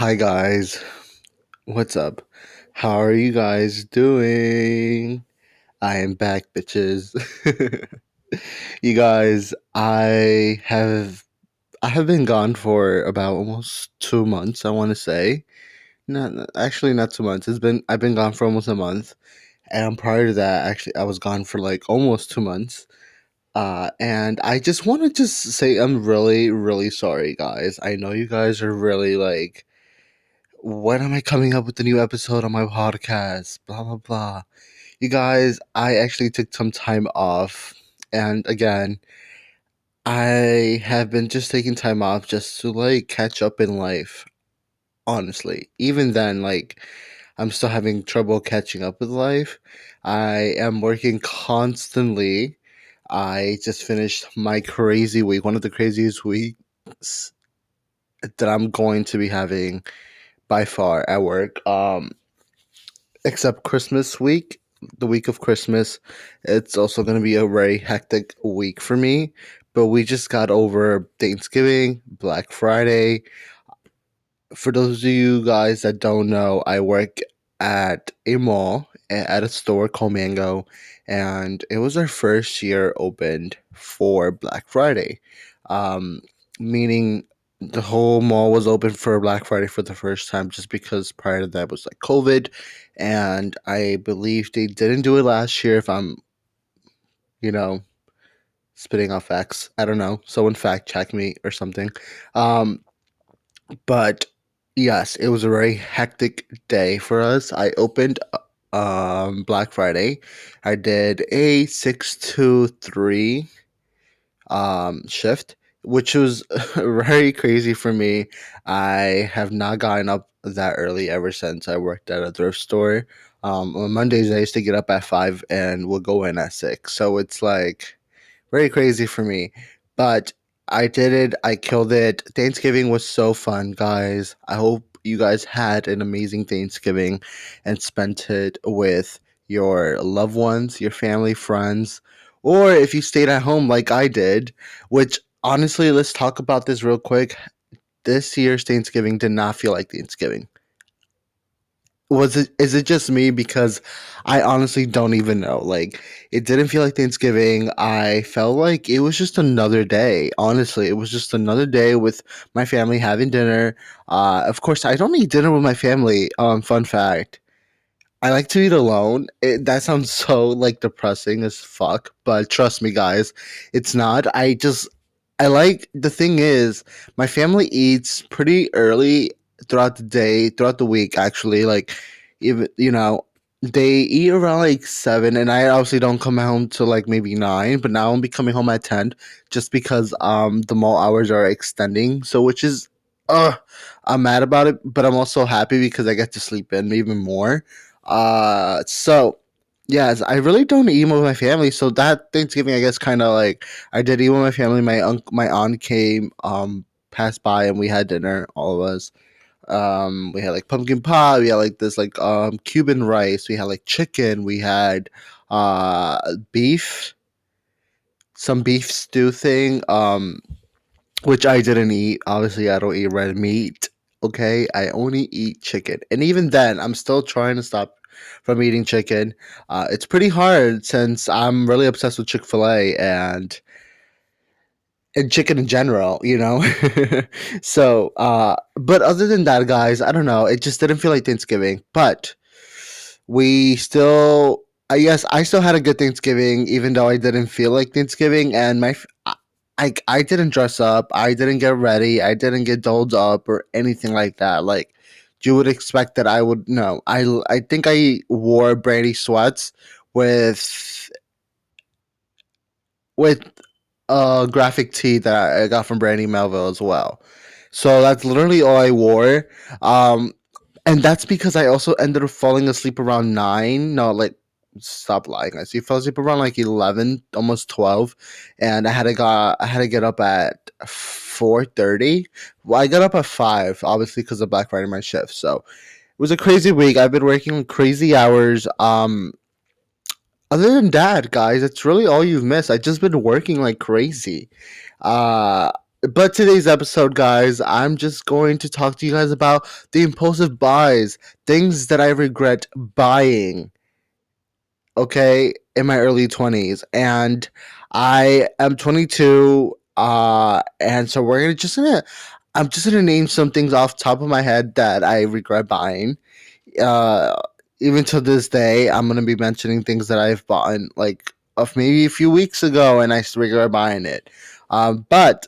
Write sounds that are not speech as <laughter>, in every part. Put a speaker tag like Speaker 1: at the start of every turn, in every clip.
Speaker 1: Hi guys, what's up? How are you guys doing? I am back, bitches. <laughs> you guys, I have I have been gone for about almost two months. I want to say, not actually not two months. It's been I've been gone for almost a month, and prior to that, actually, I was gone for like almost two months. Uh, and I just want to just say I'm really, really sorry, guys. I know you guys are really like when am I coming up with a new episode on my podcast? Blah, blah, blah. You guys, I actually took some time off. And again, I have been just taking time off just to like catch up in life. Honestly, even then, like, I'm still having trouble catching up with life. I am working constantly. I just finished my crazy week, one of the craziest weeks that I'm going to be having by far at work. Um, except Christmas week, the week of Christmas, it's also going to be a very hectic week for me. But we just got over Thanksgiving, Black Friday. For those of you guys that don't know, I work at a mall at a store called Mango, and it was our first year opened for Black Friday. Um, meaning the whole mall was open for Black Friday for the first time just because prior to that was like COVID. And I believe they didn't do it last year, if I'm, you know, spitting off facts. I don't know. Someone fact check me or something. Um, but yes, it was a very hectic day for us. I opened um, Black Friday. I did a 6 to 3 um, shift which was <laughs> very crazy for me. I have not gotten up that early ever since I worked at a thrift store. Um, on Mondays, I used to get up at five and would go in at six. So it's like very crazy for me. But I did it. I killed it. Thanksgiving was so fun, guys. I hope you guys had an amazing Thanksgiving and spent it with your loved ones, your family, friends, or if you stayed at home like I did, which honestly, let's talk about this real quick. This year's Thanksgiving did not feel like Thanksgiving. Was it is it just me because I honestly don't even know. Like it didn't feel like Thanksgiving. I felt like it was just another day. Honestly, it was just another day with my family having dinner. Uh of course, I don't eat dinner with my family. Um fun fact. I like to eat alone. It, that sounds so like depressing as fuck, but trust me guys, it's not. I just I like the thing is my family eats pretty early throughout the day, throughout the week actually. Like even you know, they eat around like seven and I obviously don't come home till like maybe nine, but now I'll be coming home at ten just because um the mall hours are extending. So which is uh I'm mad about it, but I'm also happy because I get to sleep in even more. Uh so Yes, I really don't eat with my family, so that Thanksgiving, I guess, kind of like I did eat with my family. My unc, my aunt came, um, passed by, and we had dinner, all of us. Um, we had like pumpkin pie. We had like this like um Cuban rice. We had like chicken. We had uh beef, some beef stew thing. Um, which I didn't eat. Obviously, I don't eat red meat. Okay, I only eat chicken, and even then, I'm still trying to stop from eating chicken. Uh, it's pretty hard since I'm really obsessed with Chick Fil A and and chicken in general, you know. <laughs> so, uh, but other than that, guys, I don't know. It just didn't feel like Thanksgiving, but we still. I guess I still had a good Thanksgiving, even though I didn't feel like Thanksgiving, and my. I, I didn't dress up. I didn't get ready. I didn't get dolled up or anything like that. Like, you would expect that I would no. I I think I wore Brandy sweats with with a graphic tee that I got from Brandy Melville as well. So that's literally all I wore. Um, and that's because I also ended up falling asleep around nine. No, like stop lying. I see fell asleep around like eleven, almost twelve, and I had to got I had to get up at four thirty. Well, I got up at five, obviously because of Black Friday my shift. So it was a crazy week. I've been working crazy hours. Um, other than that, guys, it's really all you've missed. I've just been working like crazy. Uh, but today's episode, guys, I'm just going to talk to you guys about the impulsive buys, things that I regret buying. Okay, in my early 20s, and I am 22. Uh, and so we're gonna just gonna, I'm just gonna name some things off top of my head that I regret buying. Uh, even to this day, I'm gonna be mentioning things that I've bought like of maybe a few weeks ago, and I regret buying it. Um, but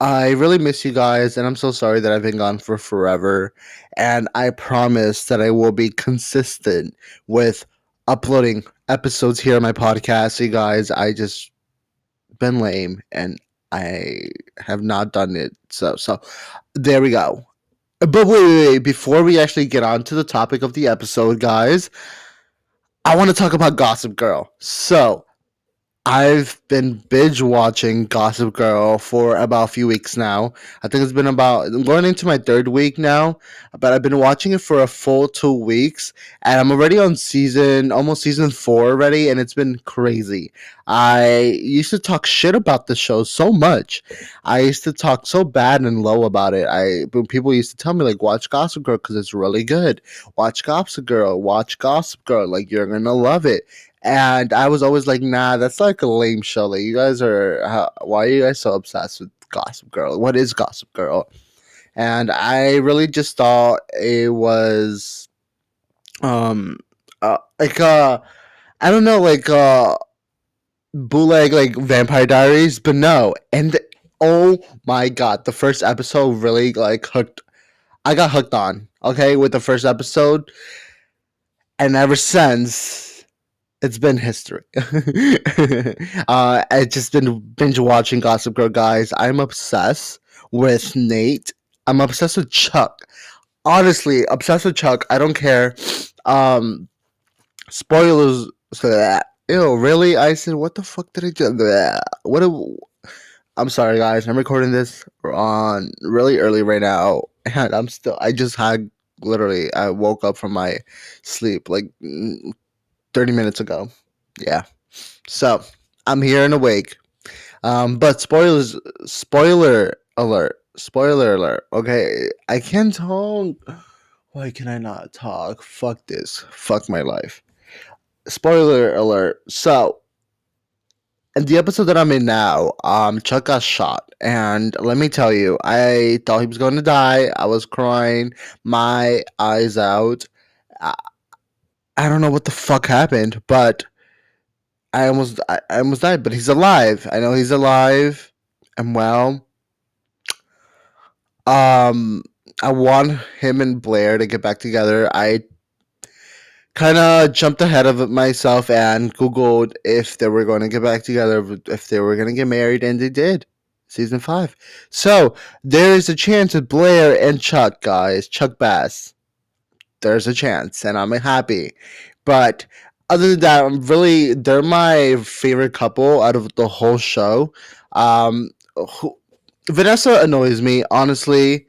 Speaker 1: I really miss you guys, and I'm so sorry that I've been gone for forever. And I promise that I will be consistent with uploading episodes here on my podcast. You guys, I just been lame and I have not done it. So, so there we go. But wait, wait, wait, before we actually get on to the topic of the episode, guys, I want to talk about Gossip Girl. So, I've been binge watching Gossip Girl for about a few weeks now. I think it's been about I'm going into my third week now, but I've been watching it for a full two weeks, and I'm already on season almost season four already, and it's been crazy. I used to talk shit about the show so much. I used to talk so bad and low about it. I people used to tell me like, watch Gossip Girl because it's really good. Watch Gossip Girl. Watch Gossip Girl. Like you're gonna love it. And I was always like, nah, that's like a lame show. Like, you guys are, how, why are you guys so obsessed with Gossip Girl? What is Gossip Girl? And I really just thought it was, um, uh, like, uh, I don't know, like, uh, bootleg, like Vampire Diaries, but no. And oh my god, the first episode really, like, hooked. I got hooked on, okay, with the first episode. And ever since, it's been history. <laughs> uh, I've just been binge watching Gossip Girl, guys. I'm obsessed with Nate. I'm obsessed with Chuck. Honestly, obsessed with Chuck. I don't care. Um, spoilers. So that. Ew, really? I said, what the fuck did I do? What? A, I'm sorry, guys. I'm recording this on really early right now, and I'm still. I just had literally. I woke up from my sleep like 30 minutes ago. Yeah. So I'm here and awake. Um, but spoilers, spoiler alert, spoiler alert. Okay, I can't talk. Why can I not talk? Fuck this. Fuck my life. Spoiler alert. So, in the episode that I'm in now, um, Chuck got shot, and let me tell you, I thought he was going to die. I was crying my eyes out. I don't know what the fuck happened, but I almost I, I almost died. But he's alive. I know he's alive and well. Um, I want him and Blair to get back together. I kind of jumped ahead of myself and googled if they were going to get back together, if they were going to get married, and they did. Season five. So there is a chance of Blair and Chuck, guys. Chuck Bass there's a chance, and I'm happy. But other than that, I'm really they're my favorite couple out of the whole show. Um, who, Vanessa annoys me honestly.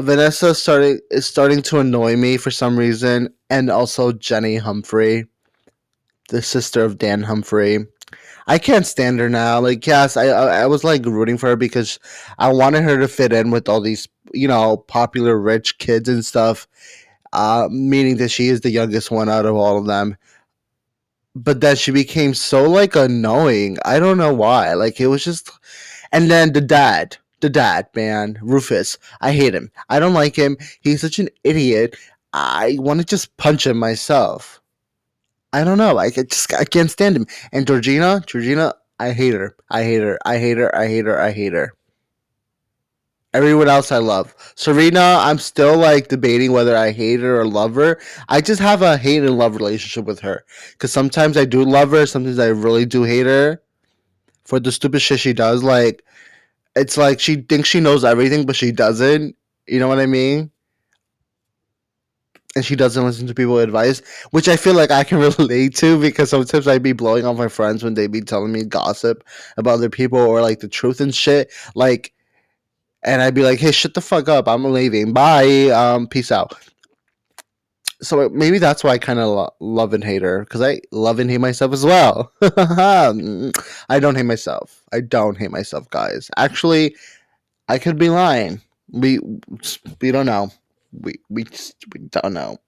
Speaker 1: Vanessa started is starting to annoy me for some reason, and also Jenny Humphrey, the sister of Dan Humphrey. I can't stand her now. Like, yes, I I was like rooting for her because I wanted her to fit in with all these you know popular rich kids and stuff uh, meaning that she is the youngest one out of all of them. But then she became so like annoying. I don't know why. Like it was just, and then the dad, the dad, man, Rufus. I hate him. I don't like him. He's such an idiot. I want to just punch him myself. I don't know. I just I can't stand him. And Georgina, Georgina, I hate her. I hate her. I hate her. I hate her. I hate her. Everyone else I love. Serena, I'm still like debating whether I hate her or love her. I just have a hate and love relationship with her. Because sometimes I do love her, sometimes I really do hate her for the stupid shit she does. Like, it's like she thinks she knows everything, but she doesn't. You know what I mean? And she doesn't listen to people's advice, which I feel like I can <laughs> relate to because sometimes I'd be blowing off my friends when they be telling me gossip about other people or like the truth and shit. Like, and I'd be like, "Hey, shut the fuck up! I'm leaving. Bye. Um, peace out." so maybe that's why I kind of lo- love and hate her because I love and hate myself as well. <laughs> I don't hate myself. I don't hate myself, guys. Actually, I could be lying. We we don't know. We we we don't know.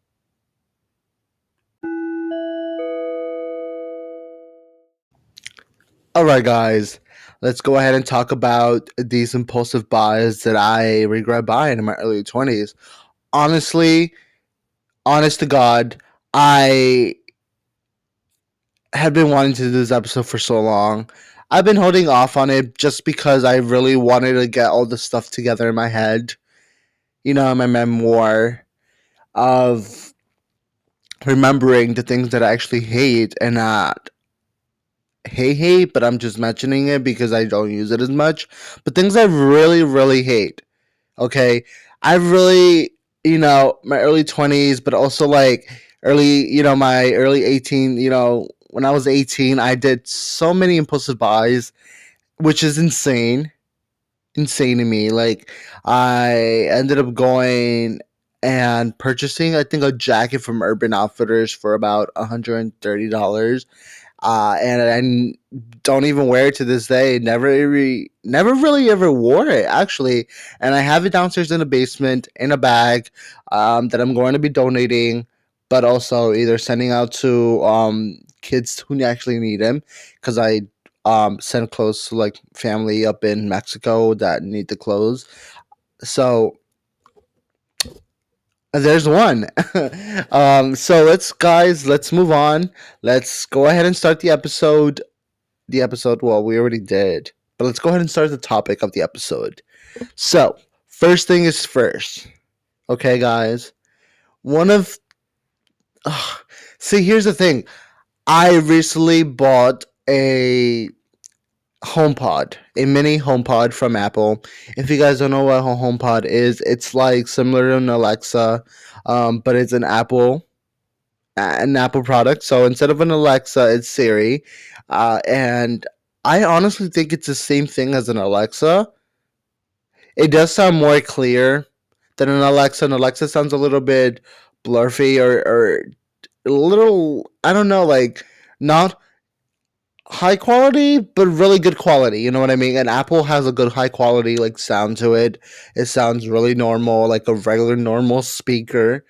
Speaker 1: All right, guys. Let's go ahead and talk about these impulsive buys that I regret buying in my early 20s. Honestly, honest to God, I had been wanting to do this episode for so long. I've been holding off on it just because I really wanted to get all the stuff together in my head. You know, my memoir of remembering the things that I actually hate and not hate hate, but I'm just mentioning it because I don't use it as much. But things I really, really hate. Okay. I really, you know, my early 20s, but also like early, you know, my early 18, you know, when I was 18, I did so many impulsive buys, which is insane. Insane to me. Like, I ended up going and purchasing, I think, a jacket from Urban Outfitters for about $130 uh, and I don't even wear it to this day. Never, really, never really ever wore it actually, and I have it downstairs in the basement in a bag um, that I'm going to be donating, but also either sending out to um, kids who actually need them because I um, send clothes to like family up in Mexico that need the clothes. So there's one. <laughs> um, so let's, guys, let's move on. Let's go ahead and start the episode. The episode, well, we already did, but let's go ahead and start the topic of the episode. So, first thing is first. Okay, guys. One of. Uh, see, here's the thing. I recently bought a HomePod, a mini HomePod from Apple. If you guys don't know what a HomePod is, it's like similar to an Alexa, um, but it's an Apple, an Apple product. So instead of an Alexa, it's Siri, uh, and I honestly think it's the same thing as an Alexa. It does sound more clear than an Alexa. An Alexa sounds a little bit blurry or, or a little, I don't know, like not high quality, but really good quality. You know what I mean? And Apple has a good high quality like sound to it. It sounds really normal, like a regular normal speaker.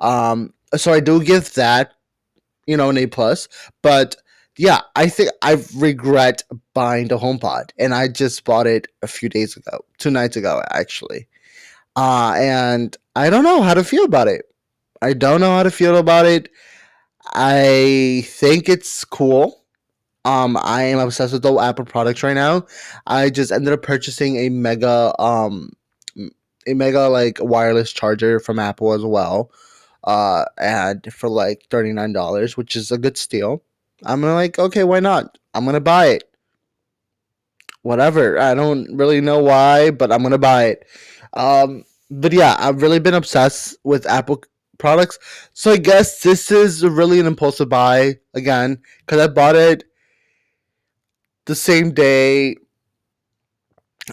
Speaker 1: Um, so I do give that, you know, an A plus. But yeah, I think I regret buying the HomePod, and I just bought it a few days ago, two nights ago actually. Uh, and I don't know how to feel about it. I don't know how to feel about it. I think it's cool. Um, I am obsessed with the Apple products right now. I just ended up purchasing a mega um a mega like wireless charger from Apple as well. Uh and for like $39, which is a good steal. I'm like, okay, why not? I'm gonna buy it. Whatever. I don't really know why, but I'm gonna buy it. Um but yeah, I've really been obsessed with Apple products. So I guess this is really an impulsive buy again because I bought it the same day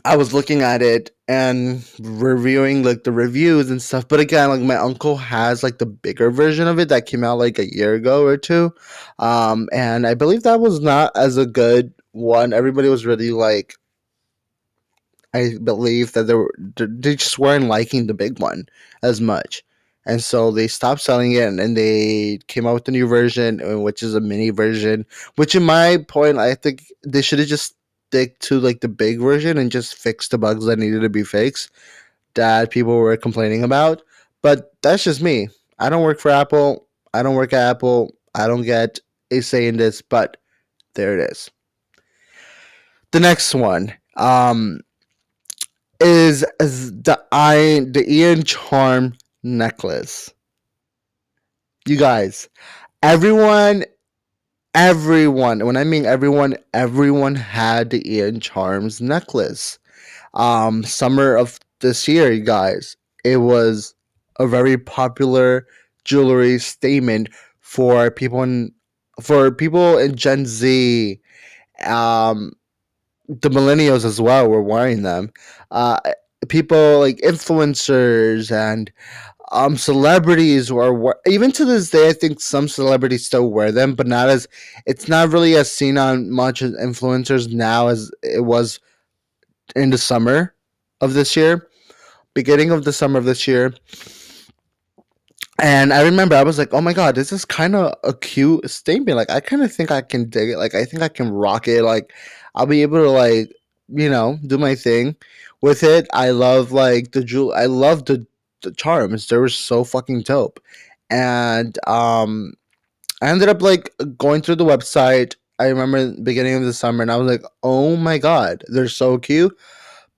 Speaker 1: I was looking at it and reviewing like the reviews and stuff. But again, like my uncle has like the bigger version of it that came out like a year ago or two. Um, and I believe that was not as a good one. Everybody was really like I believe that they were they just weren't liking the big one as much. And so they stopped selling it and, and they came out with a new version, uh, which is a mini version. Which, in my point, I think they should have just stick to like the big version and just fix the bugs that needed to be fixed that people were complaining about. But that's just me. I don't work for Apple. I don't work at Apple. I don't get a say in this, but there it is. The next one um, is, is the I the Ian Charm necklace. You guys, everyone, everyone, when I mean everyone, everyone had the Ian Charms necklace. Um, summer of this year, you guys, it was a very popular jewelry statement for people in for people in Gen Z. Um, the millennials as well were wearing them. Uh, people like influencers and um celebrities or even to this day i think some celebrities still wear them but not as it's not really as seen on much as influencers now as it was in the summer of this year beginning of the summer of this year and I remember I was like, "Oh my god, this is kind of a cute statement. Like, I kind of think I can dig it. Like, I think I can rock it. Like, I'll be able to like, you know, do my thing with it. I love like the jewel. I love the the charms. They were so fucking dope. And um, I ended up like going through the website. I remember the beginning of the summer, and I was like, "Oh my god, they're so cute,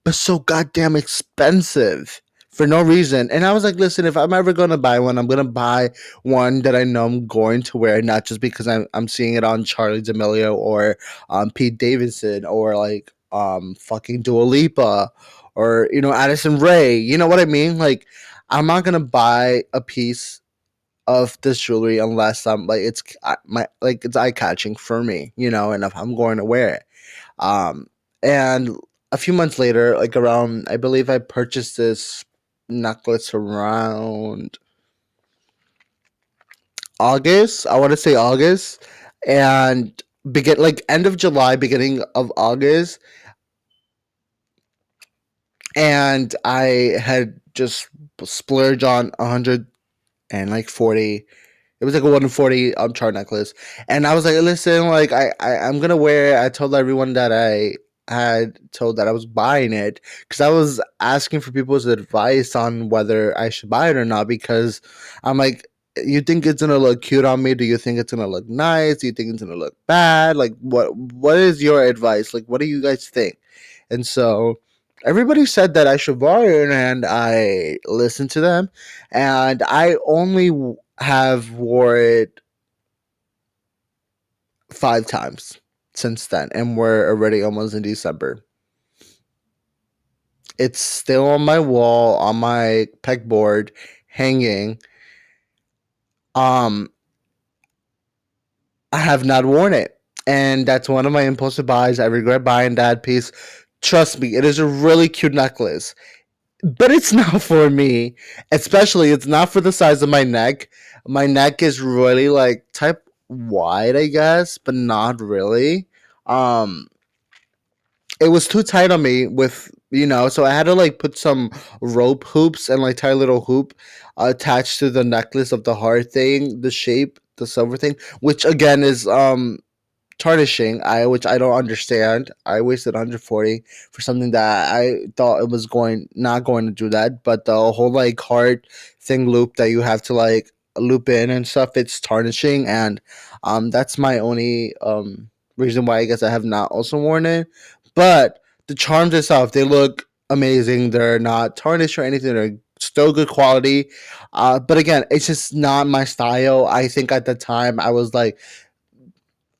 Speaker 1: but so goddamn expensive." for no reason. And I was like, listen, if I'm ever gonna buy one, I'm gonna buy one that I know I'm going to wear, not just because I'm I'm seeing it on Charli D'Amelio or um, Pete Davidson or like um fucking Dua Lipa or you know Addison Rae. You know what I mean? Like, I'm not gonna buy a piece of this jewelry unless I'm like it's my like it's eye catching for me, you know, and if I'm going to wear it. Um, and a few months later, like around, I believe I purchased this necklace around August. I want to say August and begin like end of July, beginning of August. And I had just splurged on a hundred and like forty. It was like a one in forty um chart necklace, and I was like, listen, like I, I I'm gonna wear. It. I told everyone that I had told that I was buying it because I was asking for people's advice on whether I should buy it or not because I'm like, you think it's gonna look cute on me? Do you think it's gonna look nice? Do you think it's gonna look bad? Like, what what is your advice? Like, what do you guys think? And so everybody said that I should buy it, and I listened to them, and I only have wore it five times since then, and we're already almost in December. It's still on my wall, on my pegboard, hanging. Um, I have not worn it, and that's one of my impulsive buys. I regret buying that piece. Trust me, it is a really cute necklace, but it's <laughs> not for me. Especially, it's not for the size of my neck. My neck is really like type wide, I guess, but not really. Um, it was too tight on me with you know, so I had to like put some rope hoops and like tie a little hoop attached to the necklace of the heart thing, the shape, the silver thing, which again is um tarnishing. I which I don't understand. I wasted 140 for something that I thought it was going not going to do that, but the whole like heart thing loop that you have to like loop in and stuff, it's tarnishing, and um that's my only um reason why I guess I have not also worn it. But the charms itself, they look amazing. They're not tarnished or anything. They're still good quality. Uh, but again, it's just not my style. I think at the time I was like,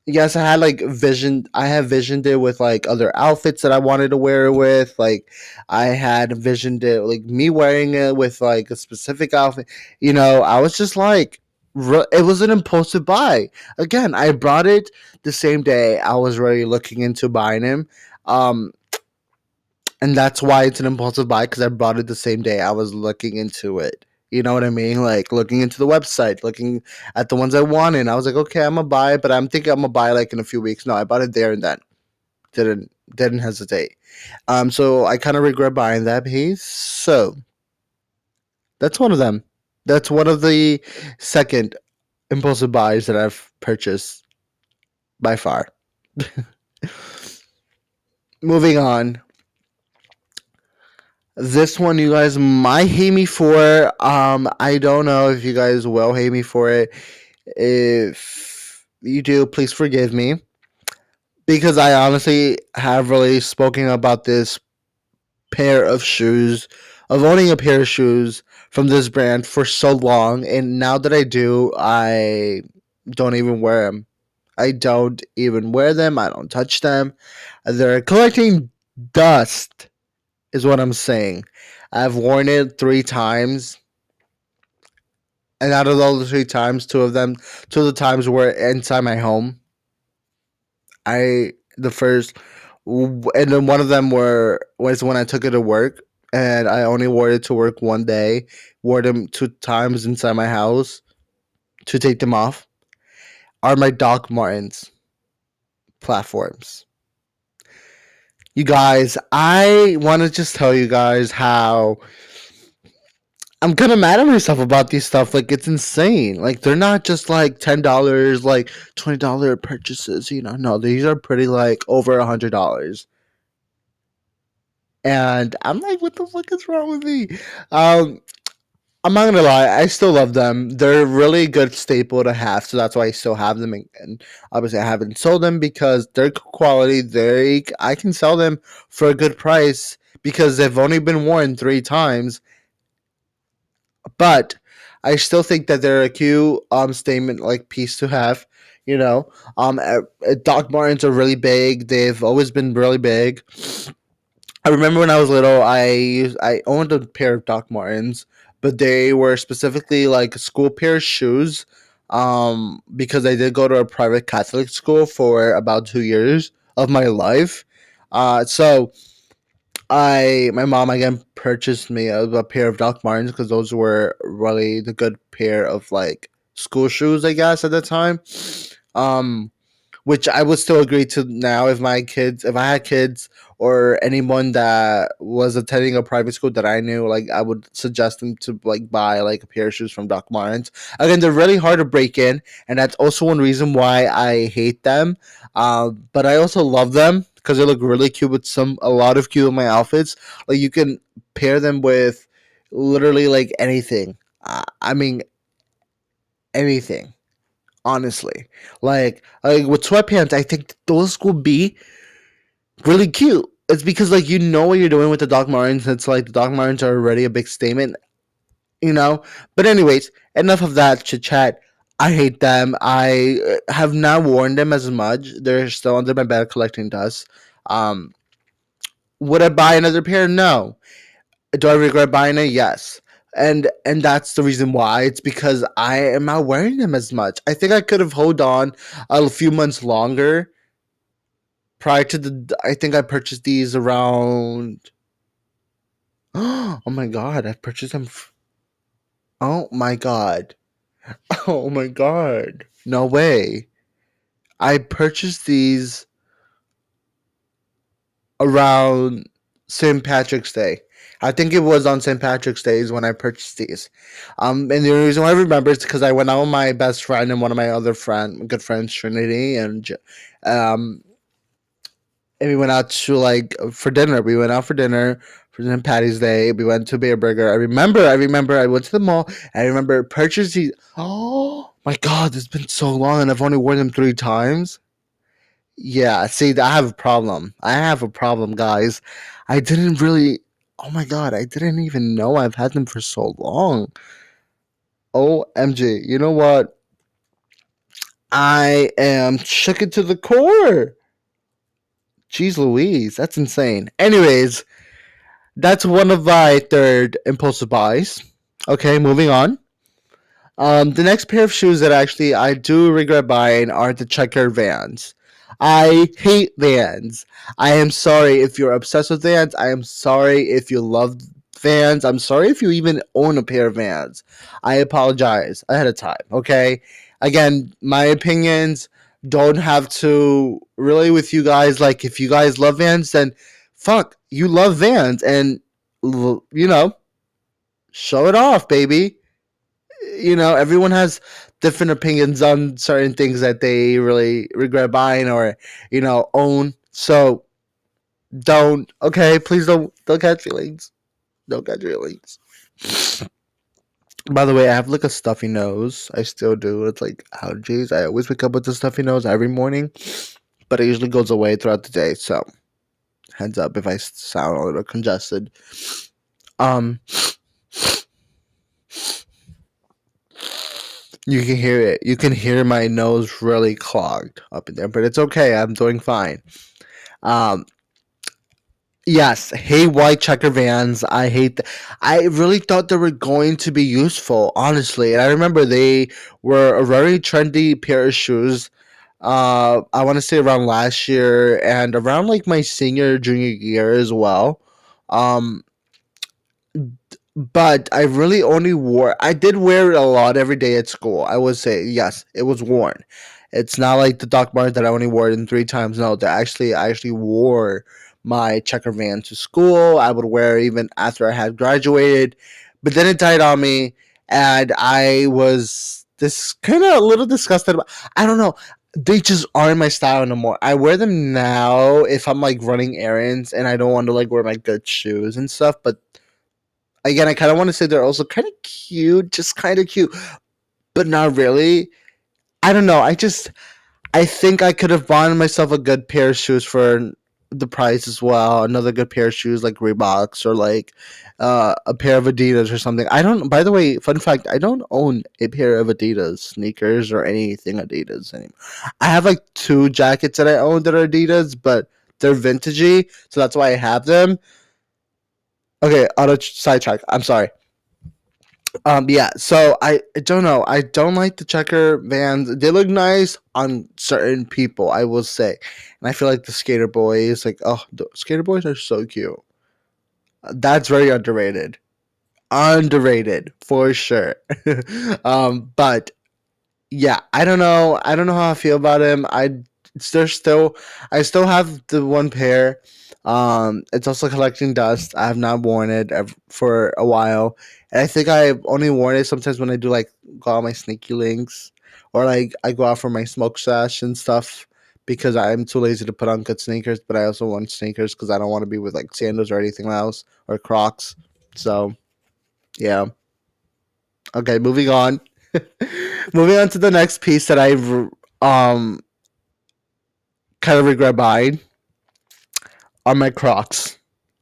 Speaker 1: yes, I had like vision. I have visioned it with like other outfits that I wanted to wear it with. Like I had visioned it like me wearing it with like a specific outfit. You know, I was just like, it was an impulsive buy. Again, I brought it the same day I was really looking into buying him. Um, and that's why it's an impulsive buy because I brought it the same day I was looking into it. You know what I mean? Like looking into the website, looking at the ones I wanted. I was like, okay, I'm gonna buy it, but I'm thinking I'm gonna buy like in a few weeks. No, I bought it there and then. Didn't didn't hesitate. Um, so I kind of regret buying that piece. So that's one of them. That's one of the second impulsive buys that I've purchased by far. <laughs> Moving on. This one you guys might hate me for. Um, I don't know if you guys will hate me for it. If you do, please forgive me. Because I honestly have really spoken about this pair of shoes, of owning a pair of shoes from this brand for so long, and now that I do, I don't even wear them. I don't even wear them. I don't touch them. They're collecting dust, is what I'm saying. I've worn it three times. And out of those three times, two of them, two of the times were inside my home. I, the first, and then one of them were, was when I took it to work and I only wore it to work one day. Wore them two times inside my house to take them off. Are my Doc Martens platforms. You guys, I want to just tell you guys how I'm kind of mad at myself about these stuff. Like it's insane. Like they're not just like ten dollars, like twenty dollar purchases. You know, no, these are pretty like over a hundred dollars. And I'm like, what the fuck is wrong with me? Um, I'm not gonna lie, I still love them. They're a really good staple to have, so that's why I still have them. And obviously, I haven't sold them because they're quality. They I can sell them for a good price because they've only been worn three times. But I still think that they're a cute um statement like piece to have. You know, um, Doc Martens are really big. They've always been really big. I remember when I was little, I I owned a pair of Doc Martens but they were specifically like school pair shoes um, because I did go to a private Catholic school for about two years of my life. Uh, so I, my mom again purchased me a, a pair of Doc Martens because those were really the good pair of like school shoes, I guess, at the time. Um, which I would still agree to now if my kids, if I had kids or anyone that was attending a private school that I knew, like I would suggest them to like buy like a pair of shoes from Doc Martens. Again, they're really hard to break in, and that's also one reason why I hate them. Uh, but I also love them because they look really cute with some a lot of cute in my outfits. Like you can pair them with literally like anything. Uh, I mean, anything honestly. Like like with sweatpants, I think those will be really cute. It's because like you know what you're doing with the Doc Martens. It's like the Doc Martens are already a big statement, you know. But anyways, enough of that chit chat. I hate them. I uh, have not worn them as much. They're still under my bed collecting dust. Um, would I buy another pair? No. Do I regret buying it? Yes and and that's the reason why it's because i am not wearing them as much i think i could have hold on a few months longer prior to the i think i purchased these around <gasps> oh my god i purchased them f- oh my god <laughs> oh my god no way i purchased these around st patrick's day I think it was on St. Patrick's Day when I purchased these. Um, and the reason why I remember is because I went out with my best friend and one of my other friend, good friends, Trinity, and um, and we went out to like for dinner. We went out for dinner for St. Patty's Day. We went to Bareburger. I remember. I remember. I went to the mall. I remember purchasing. <gasps> Oh my god, it's been so long, and I've only worn them three times. Yeah, see, I have a problem. I have a problem, guys. I didn't really Oh my god, I didn't even know I've had them for so long. OMG, you know what? I am shook to the core. Jeez Louise, that's insane. Anyways, that's one of my third impulsive buys. Okay, moving on. Um, the next pair of shoes that actually I do regret buying are the checker vans. I hate Vans. I am sorry if you're obsessed with Vans. I am sorry if you love Vans. I'm sorry if you even own a pair of Vans. I apologize ahead of time. Okay. Again, my opinions don't have to really with you guys. Like, if you guys love Vans, then fuck, you love Vans, and you know, show it off, baby. You know, everyone has different opinions on certain things that they really regret buying or you know own. So don't okay, please don't don't catch feelings. Don't catch feelings. By the way, I have like a stuffy nose. I still do. It's like allergies. I always wake up with a stuffy nose every morning, but it usually goes away throughout the day. So, heads up if I sound a little congested. Um, You can hear it. You can hear my nose really clogged up in there, but it's okay. I'm doing fine. Um, yes, hey white checker vans. I hate. Th- I really thought they were going to be useful, honestly. And I remember they were a very trendy pair of shoes. Uh, I want to say around last year and around like my senior junior year as well. Um, but I really only wore. I did wear it a lot every day at school. I would say yes, it was worn. It's not like the Doc Martens that I only wore it in three times. No, that actually I actually wore my checker van to school. I would wear even after I had graduated, but then it died on me, and I was this kind of a little disgusted. About, I don't know. They just aren't my style anymore. I wear them now if I'm like running errands and I don't want to like wear my good shoes and stuff. But again, I kind of want to say they're also kind of cute, just kind of cute, but not really. I don't know. I just I think I could have bought myself a good pair of shoes for the price as well. Another good pair of shoes like Reeboks or like uh, a pair of Adidas or something. I don't. By the way, fun fact: I don't own a pair of Adidas sneakers or anything Adidas anymore. I have like two jackets that I own that are Adidas, but they're vintagey, so that's why I have them. Okay, auto sidetrack. I'm sorry. Um, yeah, so I, I don't know. I don't like the checker vans. They look nice on certain people, I will say. And I feel like the skater boys, like, oh, skater boys are so cute. That's very underrated. Underrated for sure. <laughs> um, but yeah, I don't know. I don't know how I feel about him. I there's still I still have the one pair. Um, it's also collecting dust. I have not worn it for a while, and I think I've only worn it sometimes when I do like go out my sneaky links, or like I go out for my smoke sash and stuff. Because I'm too lazy to put on good sneakers, but I also want sneakers because I don't want to be with like sandals or anything else or Crocs. So, yeah. Okay, moving on. <laughs> moving on to the next piece that I've um kind of regret buying are my Crocs.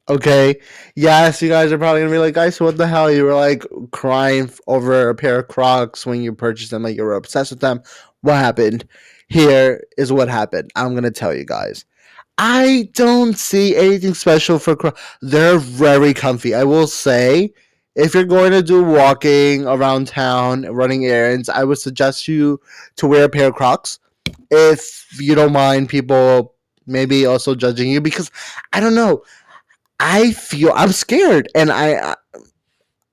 Speaker 1: Okay. Yes, you guys are probably gonna be like, guys, what the hell? You were like crying over a pair of Crocs when you purchased them, like you were obsessed with them. What happened? Here is what happened. I'm gonna tell you guys. I don't see anything special for Crocs. They're very comfy. I will say, if you're going to do walking around town, running errands, I would suggest you to wear a pair of Crocs. If you don't mind people maybe also judging you because I don't know. I feel I'm scared, and I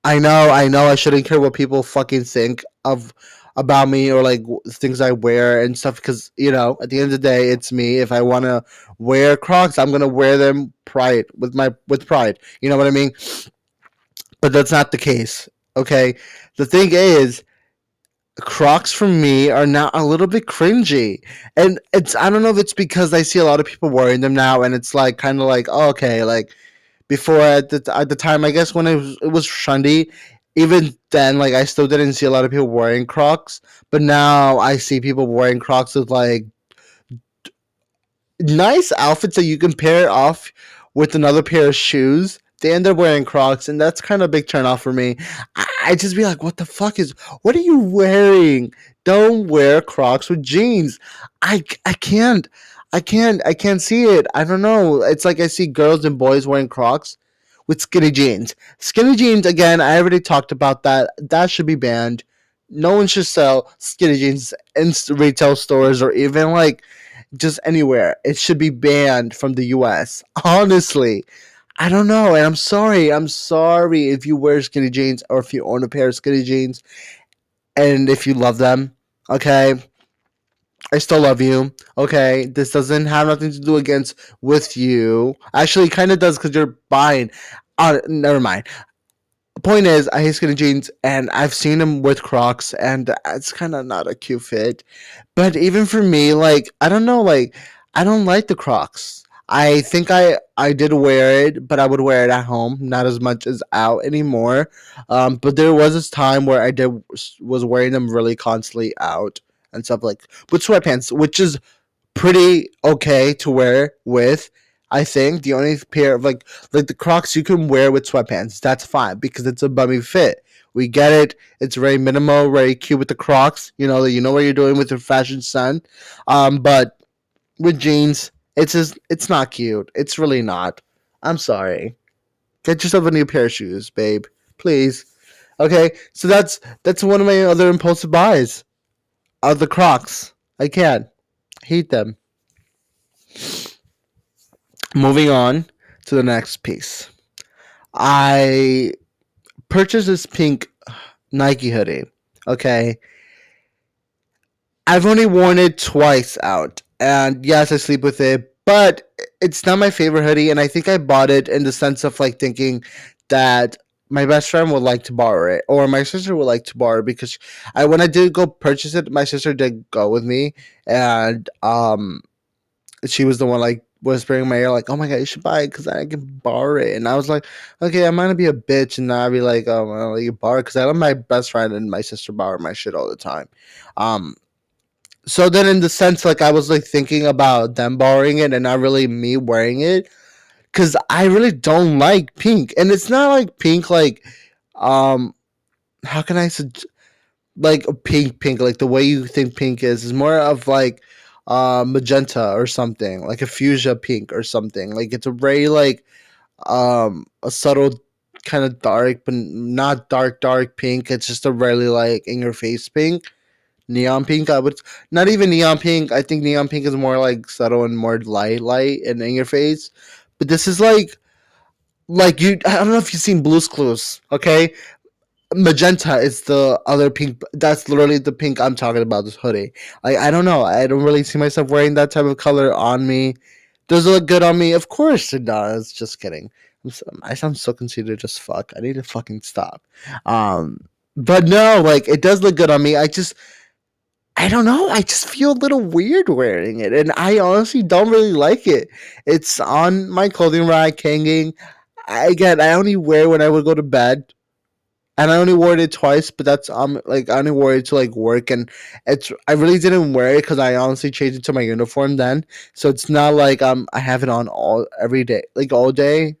Speaker 1: I know I know I shouldn't care what people fucking think of about me or like things I wear and stuff because you know at the end of the day it's me. If I want to wear Crocs, I'm gonna wear them pride with my with pride. You know what I mean? But that's not the case. Okay, the thing is Crocs for me are now a little bit cringy. And it's I don't know if it's because I see a lot of people wearing them now and it's like kind of like oh, okay, like before at the at the time I guess when it was it was trendy, even then like I still didn't see a lot of people wearing Crocs, but now I see people wearing Crocs with like nice outfits that you can pair off with another pair of shoes they end up wearing Crocs, and that's kind of a big turn off for me. I, I just be like, what the fuck is? What are you wearing? Don't wear Crocs with jeans. I I can't. I can't. I can't see it. I don't know. It's like I see girls and boys wearing Crocs with skinny jeans. Skinny jeans again. I already talked about that. That should be banned. No one should sell skinny jeans in retail stores or even like just anywhere. It should be banned from the U.S. Honestly, I don't know, and I'm sorry. I'm sorry if you wear skinny jeans or if you own a pair of skinny jeans, and if you love them. Okay, I still love you. Okay, this doesn't have nothing to do against with you. Actually, kind of does because you're buying. Uh, never mind. Point is, I hate skinny jeans, and I've seen them with Crocs, and it's kind of not a cute fit. But even for me, like I don't know, like I don't like the Crocs. I think I I did wear it, but I would wear it at home, not as much as out anymore. Um, but there was this time where I did was wearing them really constantly out and stuff like with sweatpants, which is pretty okay to wear with. I think the only pair of like like the Crocs you can wear with sweatpants, that's fine because it's a bummy fit. We get it. It's very minimal, very cute with the Crocs. You know that you know what you're doing with your fashion son. Um, but with jeans, it's just it's not cute. It's really not. I'm sorry. Get yourself a new pair of shoes, babe. Please. Okay, so that's that's one of my other impulsive buys. Are the Crocs. I can't. Hate them. Moving on to the next piece. I purchased this pink Nike hoodie. Okay. I've only worn it twice out. And yes, I sleep with it, but it's not my favorite hoodie. And I think I bought it in the sense of like thinking that my best friend would like to borrow it or my sister would like to borrow it because I when I did go purchase it, my sister did go with me and um she was the one like whispering in my ear like, "Oh my god, you should buy it because I can borrow it." And I was like, "Okay, I'm gonna be a bitch and not be like, oh, well, you borrow because I let my best friend and my sister borrow my shit all the time." Um, so then in the sense like I was like thinking about them borrowing it and not really me wearing it because I really don't like pink, and it's not like pink like um how can I say like pink pink like the way you think pink is is more of like uh magenta or something like a fuchsia pink or something like it's a very like um a subtle kind of dark but not dark dark pink it's just a really like in your face pink neon pink i would not even neon pink i think neon pink is more like subtle and more light light and in your face but this is like like you i don't know if you've seen Blue's Clues okay? Magenta is the other pink that's literally the pink i'm talking about this hoodie. Like i don't know i don't really see myself wearing that type of color on me. Does it look good on me? Of course it does just kidding. So, i sound so conceited just fuck i need to fucking stop. Um but no like it does look good on me i just I don't know. I just feel a little weird wearing it, and I honestly don't really like it. It's on my clothing rack hanging. I, again, I only wear when I would go to bed, and I only wore it twice. But that's um like I only wore it to like work, and it's I really didn't wear it because I honestly changed it to my uniform then. So it's not like um I have it on all every day, like all day,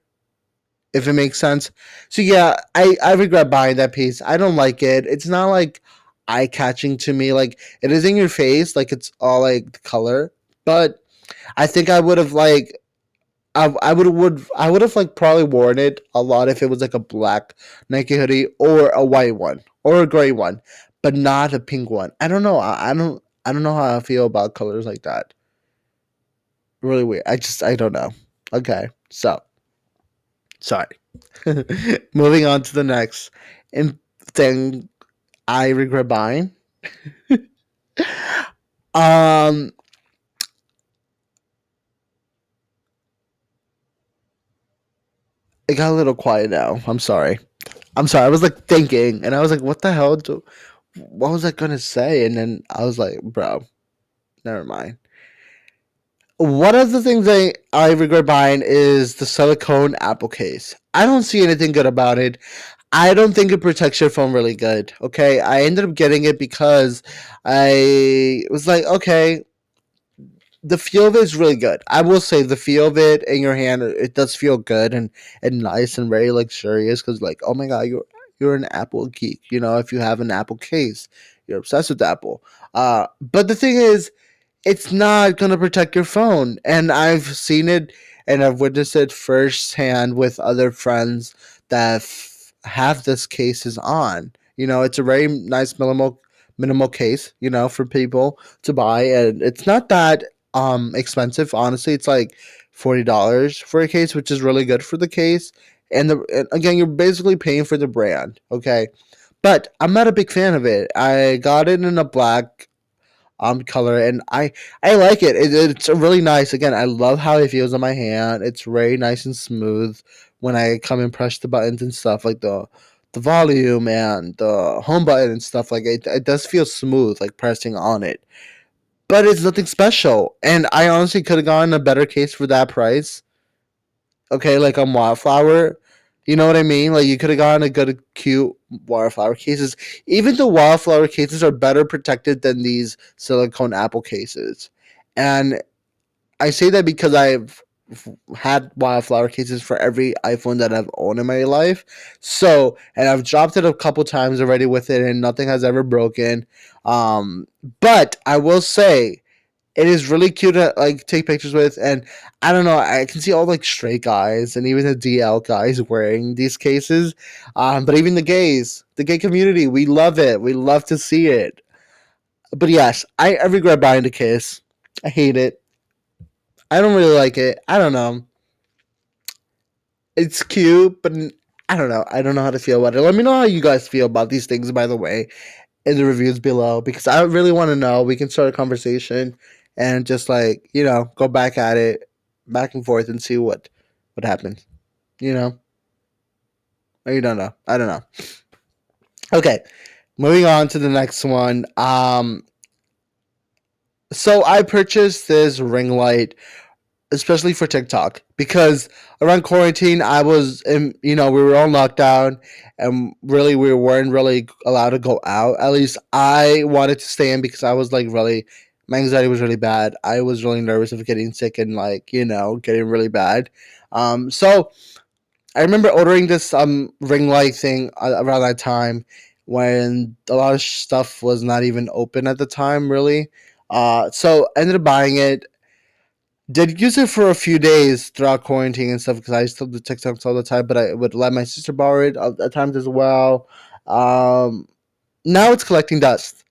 Speaker 1: if it makes sense. So yeah, I I regret buying that piece. I don't like it. It's not like eye catching to me. Like it is in your face, like it's all like the color. But I think I would have like I, I would would I would have like probably worn it a lot if it was like a black Nike hoodie or a white one or a gray one, but not a pink one. I don't know. I, I don't I don't know how I feel about colors like that. Really weird. I just I don't know. Okay, so sorry. <laughs> Moving on to the next thing I regret buying. <laughs> um it got a little quiet now. I'm sorry. I'm sorry. I was like thinking and I was like, what the hell do what was I gonna say? And then I was like, bro, never mind. One of the things I, I regret buying is the silicone Apple case. I don't see anything good about it. I don't think it protects your phone really good. Okay, I ended up getting it because I was like, okay, the feel of it is really good. I will say the feel of it in your hand, it does feel good and, and nice and very luxurious. Because like, oh my god, you're you're an Apple geek. You know, if you have an Apple case, you're obsessed with Apple. Uh, but the thing is, it's not gonna protect your phone, and I've seen it and I've witnessed it firsthand with other friends that. Have this cases on. You know, it's a very nice minimal minimal case, you know, for people to buy and it's not that um expensive, honestly. It's like $40 for a case, which is really good for the case. And the and again, you're basically paying for the brand, okay? But I'm not a big fan of it. I got it in a black um color and I I like it. it. It's really nice. Again, I love how it feels on my hand. It's very nice and smooth when I come and press the buttons and stuff like the the volume and the home button and stuff like it. It does feel smooth like pressing on it, but it's nothing special. And I honestly could have gotten a better case for that price. Okay, like a wildflower. You know what I mean? Like you could have gotten a good, cute wildflower cases. Even the wildflower cases are better protected than these silicone apple cases. And I say that because I've had wildflower cases for every iPhone that I've owned in my life. So, and I've dropped it a couple times already with it, and nothing has ever broken. Um, but I will say, it is really cute to like take pictures with, and I don't know. I can see all like straight guys and even the DL guys wearing these cases. Um, but even the gays, the gay community, we love it. We love to see it. But yes, I, I regret buying the case. I hate it. I don't really like it. I don't know. It's cute, but I don't know. I don't know how to feel about it. Let me know how you guys feel about these things, by the way, in the reviews below, because I really want to know. We can start a conversation and just like, you know, go back at it, back and forth and see what what happens. You know? Or you don't know. I don't know. Okay. Moving on to the next one. Um so I purchased this ring light especially for TikTok because around quarantine I was in you know we were on lockdown and really we weren't really allowed to go out at least I wanted to stay in because I was like really my anxiety was really bad I was really nervous of getting sick and like you know getting really bad um so I remember ordering this um ring light thing around that time when a lot of stuff was not even open at the time really uh so ended up buying it did use it for a few days throughout quarantine and stuff because I still do TikToks all the time, but I would let my sister borrow it at times as well. Um, now it's collecting dust.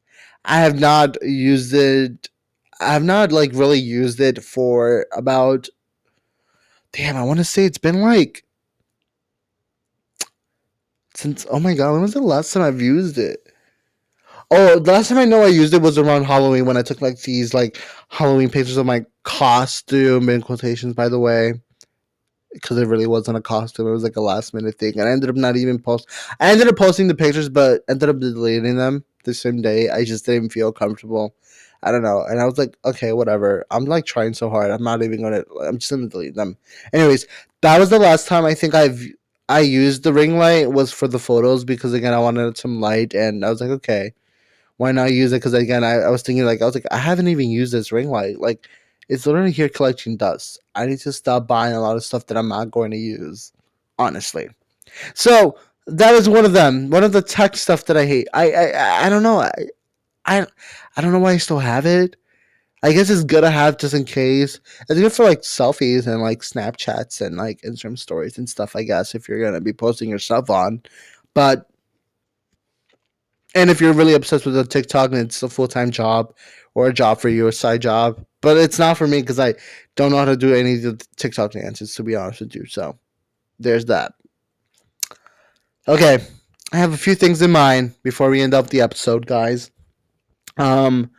Speaker 1: I have not used it. I have not like really used it for about. Damn, I want to say it's been like since. Oh my god, when was the last time I've used it? Oh, the last time I know I used it was around Halloween when I took like these like Halloween pictures of my costume in quotations, by the way, because it really wasn't a costume. It was like a last minute thing, and I ended up not even post. I ended up posting the pictures, but ended up deleting them the same day. I just didn't feel comfortable. I don't know, and I was like, okay, whatever. I'm like trying so hard. I'm not even gonna. I'm just gonna delete them. Anyways, that was the last time I think I've I used the ring light was for the photos because again I wanted some light, and I was like, okay why not use it? Because again, I, I was thinking like I was like I haven't even used this ring light. Like it's literally here collecting dust. I need to stop buying a lot of stuff that I'm not going to use, honestly. So that is one of them. One of the tech stuff that I hate. I I, I don't know. I, I I don't know why I still have it. I guess it's good to have just in case. It's good for like selfies and like Snapchats and like Instagram stories and stuff. I guess if you're gonna be posting your stuff on, but and if you're really obsessed with the TikTok and it's a full time job or a job for you, a side job, but it's not for me because I don't know how to do any of the TikTok dances, to be honest with you. So there's that. Okay, I have a few things in mind before we end up the episode, guys. Um,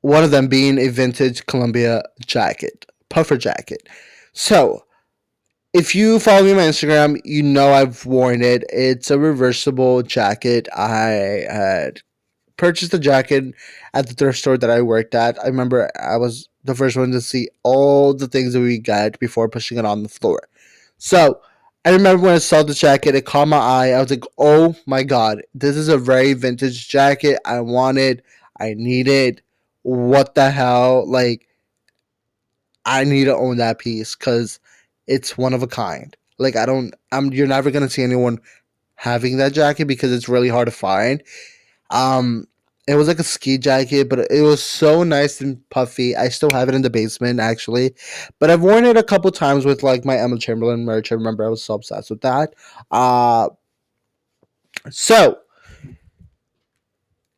Speaker 1: one of them being a vintage Columbia jacket, puffer jacket. So if you follow me on my Instagram, you know I've worn it. It's a reversible jacket. I had purchased the jacket at the thrift store that I worked at. I remember I was the first one to see all the things that we got before pushing it on the floor. So I remember when I saw the jacket, it caught my eye. I was like, oh my god, this is a very vintage jacket. I want it. I need it. What the hell? Like, I need to own that piece because it's one of a kind. Like I don't I'm you're never gonna see anyone having that jacket because it's really hard to find. Um it was like a ski jacket, but it was so nice and puffy. I still have it in the basement actually. But I've worn it a couple times with like my Emma Chamberlain merch. I remember I was so obsessed with that. Uh so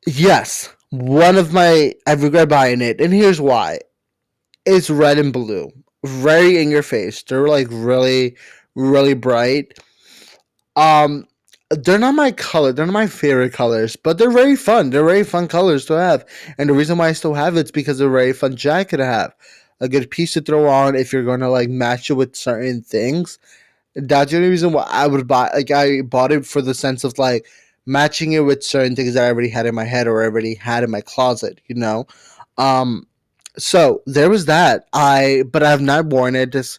Speaker 1: yes, one of my I regret buying it, and here's why. It's red and blue very in your face. They're like really, really bright. Um, they're not my color. They're not my favorite colors, but they're very fun. They're very fun colors to have. And the reason why I still have it's because they're a very fun jacket to have. A good piece to throw on if you're gonna like match it with certain things. That's the only reason why I would buy. Like I bought it for the sense of like matching it with certain things that I already had in my head or already had in my closet. You know, um, so there was that. I but I have not worn it just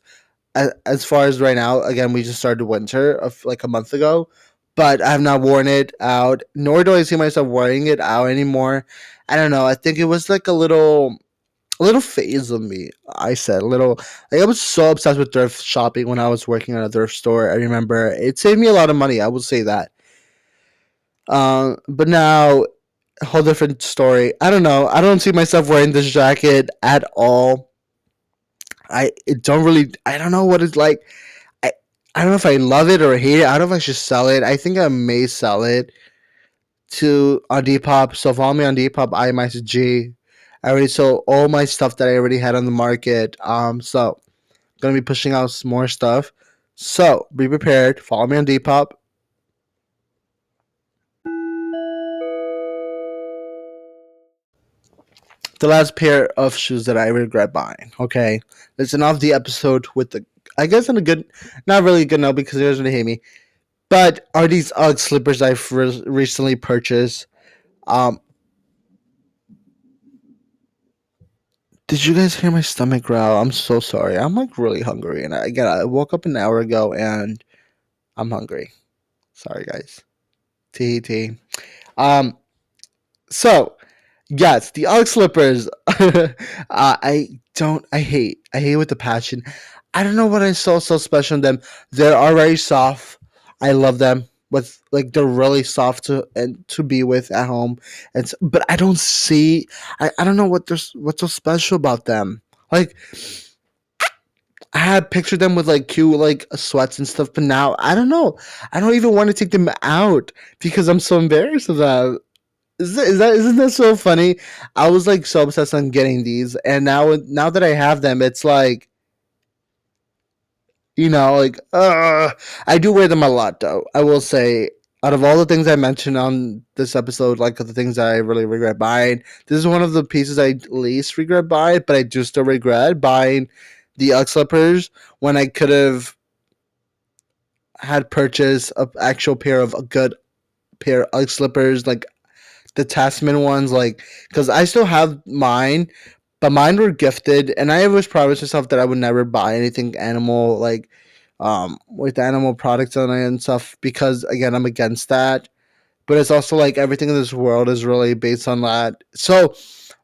Speaker 1: as, as far as right now. Again, we just started winter of like a month ago, but I have not worn it out. Nor do I see myself wearing it out anymore. I don't know. I think it was like a little a little phase of me. I said a little. Like I was so obsessed with thrift shopping when I was working at a thrift store. I remember it saved me a lot of money. I would say that. Um, but now a whole different story. I don't know. I don't see myself wearing this jacket at all. I don't really. I don't know what it's like. I don't know if I love it or hate it. I don't know if I should sell it. I think I may sell it to on Depop. So follow me on Depop. I am G. I already sold all my stuff that I already had on the market. Um, so gonna be pushing out some more stuff. So be prepared. Follow me on Depop. The last pair of shoes that I regret buying. Okay, end off the episode with the. I guess in a good, not really good note because guys gonna hate me, but are these UGG slippers I've re- recently purchased? Um, Did you guys hear my stomach growl? I'm so sorry. I'm like really hungry, and I again I woke up an hour ago and I'm hungry. Sorry, guys. T T. Um. So, yes, the UGG slippers. <laughs> uh, I don't. I hate. I hate with the passion. I don't know what I saw so special in them. They're already soft. I love them. With like they're really soft to and to be with at home. And but I don't see. I, I don't know what there's what's so special about them. Like I had pictured them with like cute like sweats and stuff, but now I don't know. I don't even want to take them out because I'm so embarrassed of that. Is that, is that isn't that so funny? I was like so obsessed on getting these, and now now that I have them, it's like you know, like uh, I do wear them a lot though. I will say, out of all the things I mentioned on this episode, like the things I really regret buying, this is one of the pieces I least regret buying, but I do still regret buying the UGG slippers when I could have had purchased a actual pair of a good pair of UGG slippers, like the Tasman ones, like because I still have mine, but mine were gifted, and I always promised myself that I would never buy anything animal like um with animal products on it and stuff because again I'm against that. But it's also like everything in this world is really based on that. So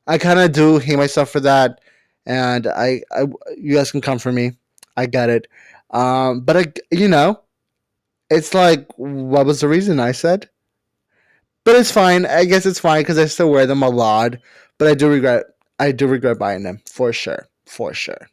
Speaker 1: I kind of do hate myself for that, and I, I you guys can come for me. I get it. Um, but I, you know, it's like what was the reason I said? But it's fine. I guess it's fine because I still wear them a lot. But I do regret. I do regret buying them for sure. For sure.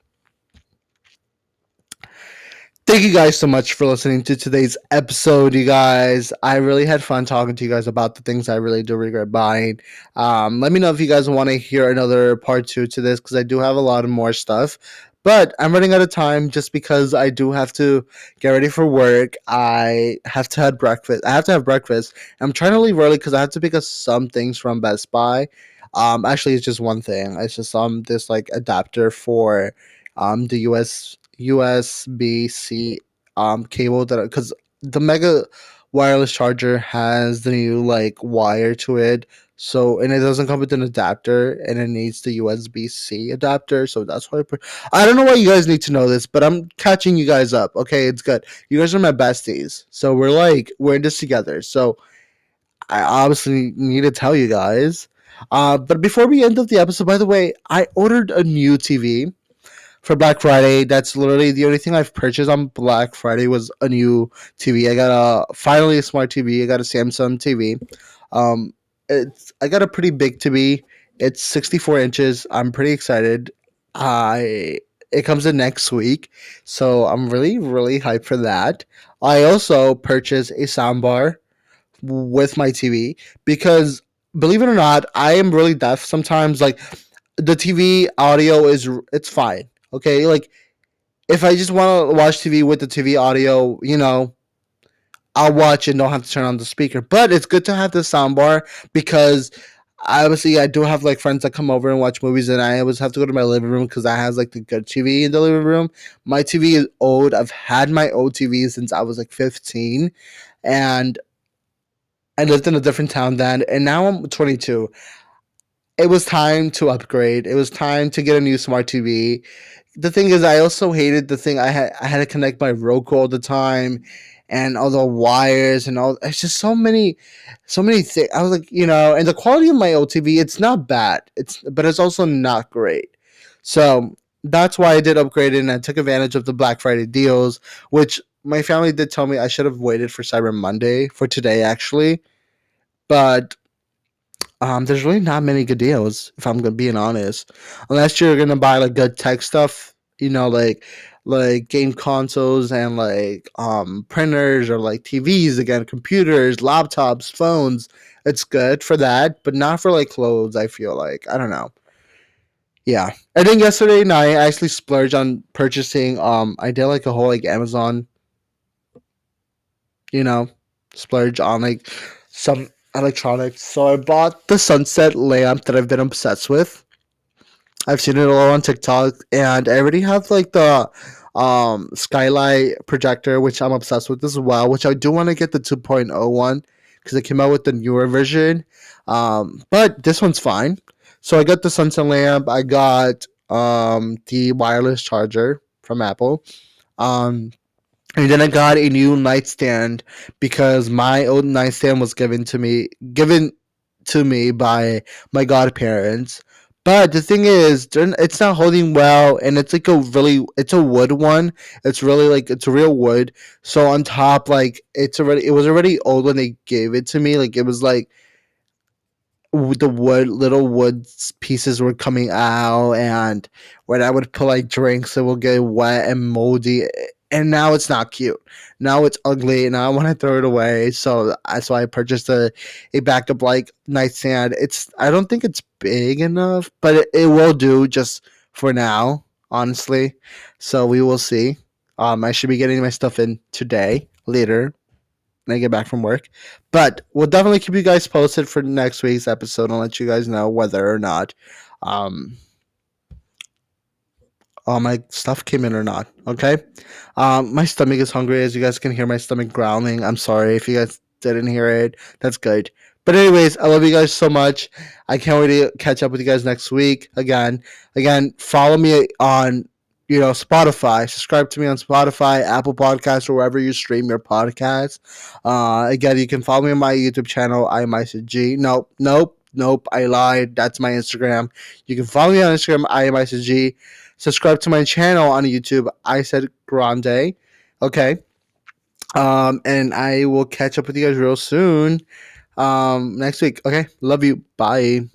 Speaker 1: Thank you guys so much for listening to today's episode, you guys. I really had fun talking to you guys about the things I really do regret buying. Um, let me know if you guys want to hear another part two to this because I do have a lot of more stuff. But I'm running out of time just because I do have to get ready for work. I have to have breakfast. I have to have breakfast. I'm trying to leave early because I have to pick up some things from Best Buy. Um, actually, it's just one thing. It's just um this like adapter for um the US USB C um cable that because the MagSafe wireless charger has the new like wire to it. So and it doesn't come with an adapter, and it needs the USB C adapter. So that's why I put. I don't know why you guys need to know this, but I'm catching you guys up. Okay, it's good. You guys are my besties, so we're like we're in this together. So I obviously need to tell you guys. Uh, but before we end up the episode, by the way, I ordered a new TV for Black Friday. That's literally the only thing I've purchased on Black Friday was a new TV. I got a finally a smart TV. I got a Samsung TV. Um, it's I got a pretty big TV. It's 64 inches. I'm pretty excited. I it comes in next week, so I'm really really hyped for that. I also purchased a soundbar with my TV because believe it or not, I am really deaf sometimes. Like the TV audio is it's fine. Okay, like if I just want to watch TV with the TV audio, you know, I'll watch and don't have to turn on the speaker. But it's good to have the soundbar because obviously I do have like friends that come over and watch movies, and I always have to go to my living room because I has like the good TV in the living room. My TV is old. I've had my old TV since I was like 15, and I lived in a different town then, and now I'm 22. It was time to upgrade. It was time to get a new smart TV. The thing is, I also hated the thing I had. I had to connect my Roku all the time, and all the wires and all. It's just so many, so many things. I was like, you know, and the quality of my old TV, it's not bad. It's but it's also not great. So that's why I did upgrade it, and I took advantage of the Black Friday deals, which my family did tell me I should have waited for Cyber Monday for today, actually. But um, there's really not many good deals, if I'm gonna being honest. Unless you're gonna buy like good tech stuff, you know, like like game consoles and like um printers or like TVs again, computers, laptops, phones. It's good for that, but not for like clothes. I feel like I don't know. Yeah, and then yesterday night I actually splurged on purchasing. Um, I did like a whole like Amazon you know, splurge on like some electronics. So I bought the sunset lamp that I've been obsessed with. I've seen it all on TikTok, and I already have like the um skylight projector, which I'm obsessed with as well. Which I do want to get the 2.0 one because it came out with the newer version. Um, but this one's fine. So I got the sunset lamp. I got um the wireless charger from Apple. Um, and then I got a new nightstand because my old nightstand was given to me given to me by my godparents. But the thing is, it's not holding well, and it's like a really, it's a wood one. It's really like it's real wood. So on top, like it's already, it was already old when they gave it to me. Like it was like the wood little wood pieces were coming out and when i would put like drinks it will get wet and moldy eh, and now it's not cute. Now it's ugly and i want to throw it away. So that's why i purchased a, a backup like nightstand. It's i don't think it's big enough but it, it will do just for now honestly. So we will see. Um i should be getting my stuff in today later when I get back from work. But we'll definitely keep you guys posted for next week's episode and let you guys know whether or not um all my stuff came in or not. Okay. Um my stomach is hungry as you guys can hear my stomach growling. I'm sorry if you guys didn't hear it. That's good. But anyways, I love you guys so much. I can't wait to catch up with you guys next week. Again, again, follow me on you know Spotify. Subscribe to me on Spotify, Apple Podcasts, or wherever you stream your podcasts. Uh, again, you can follow me on my YouTube channel, I'm ICG. Nope, nope, nope. I lied. That's my Instagram. You can follow me on Instagram, I am ICG. Subscribe to my channel on YouTube. I said Grande. Okay. Um, and I will catch up with you guys real soon. Um, next week. Okay. Love you. Bye.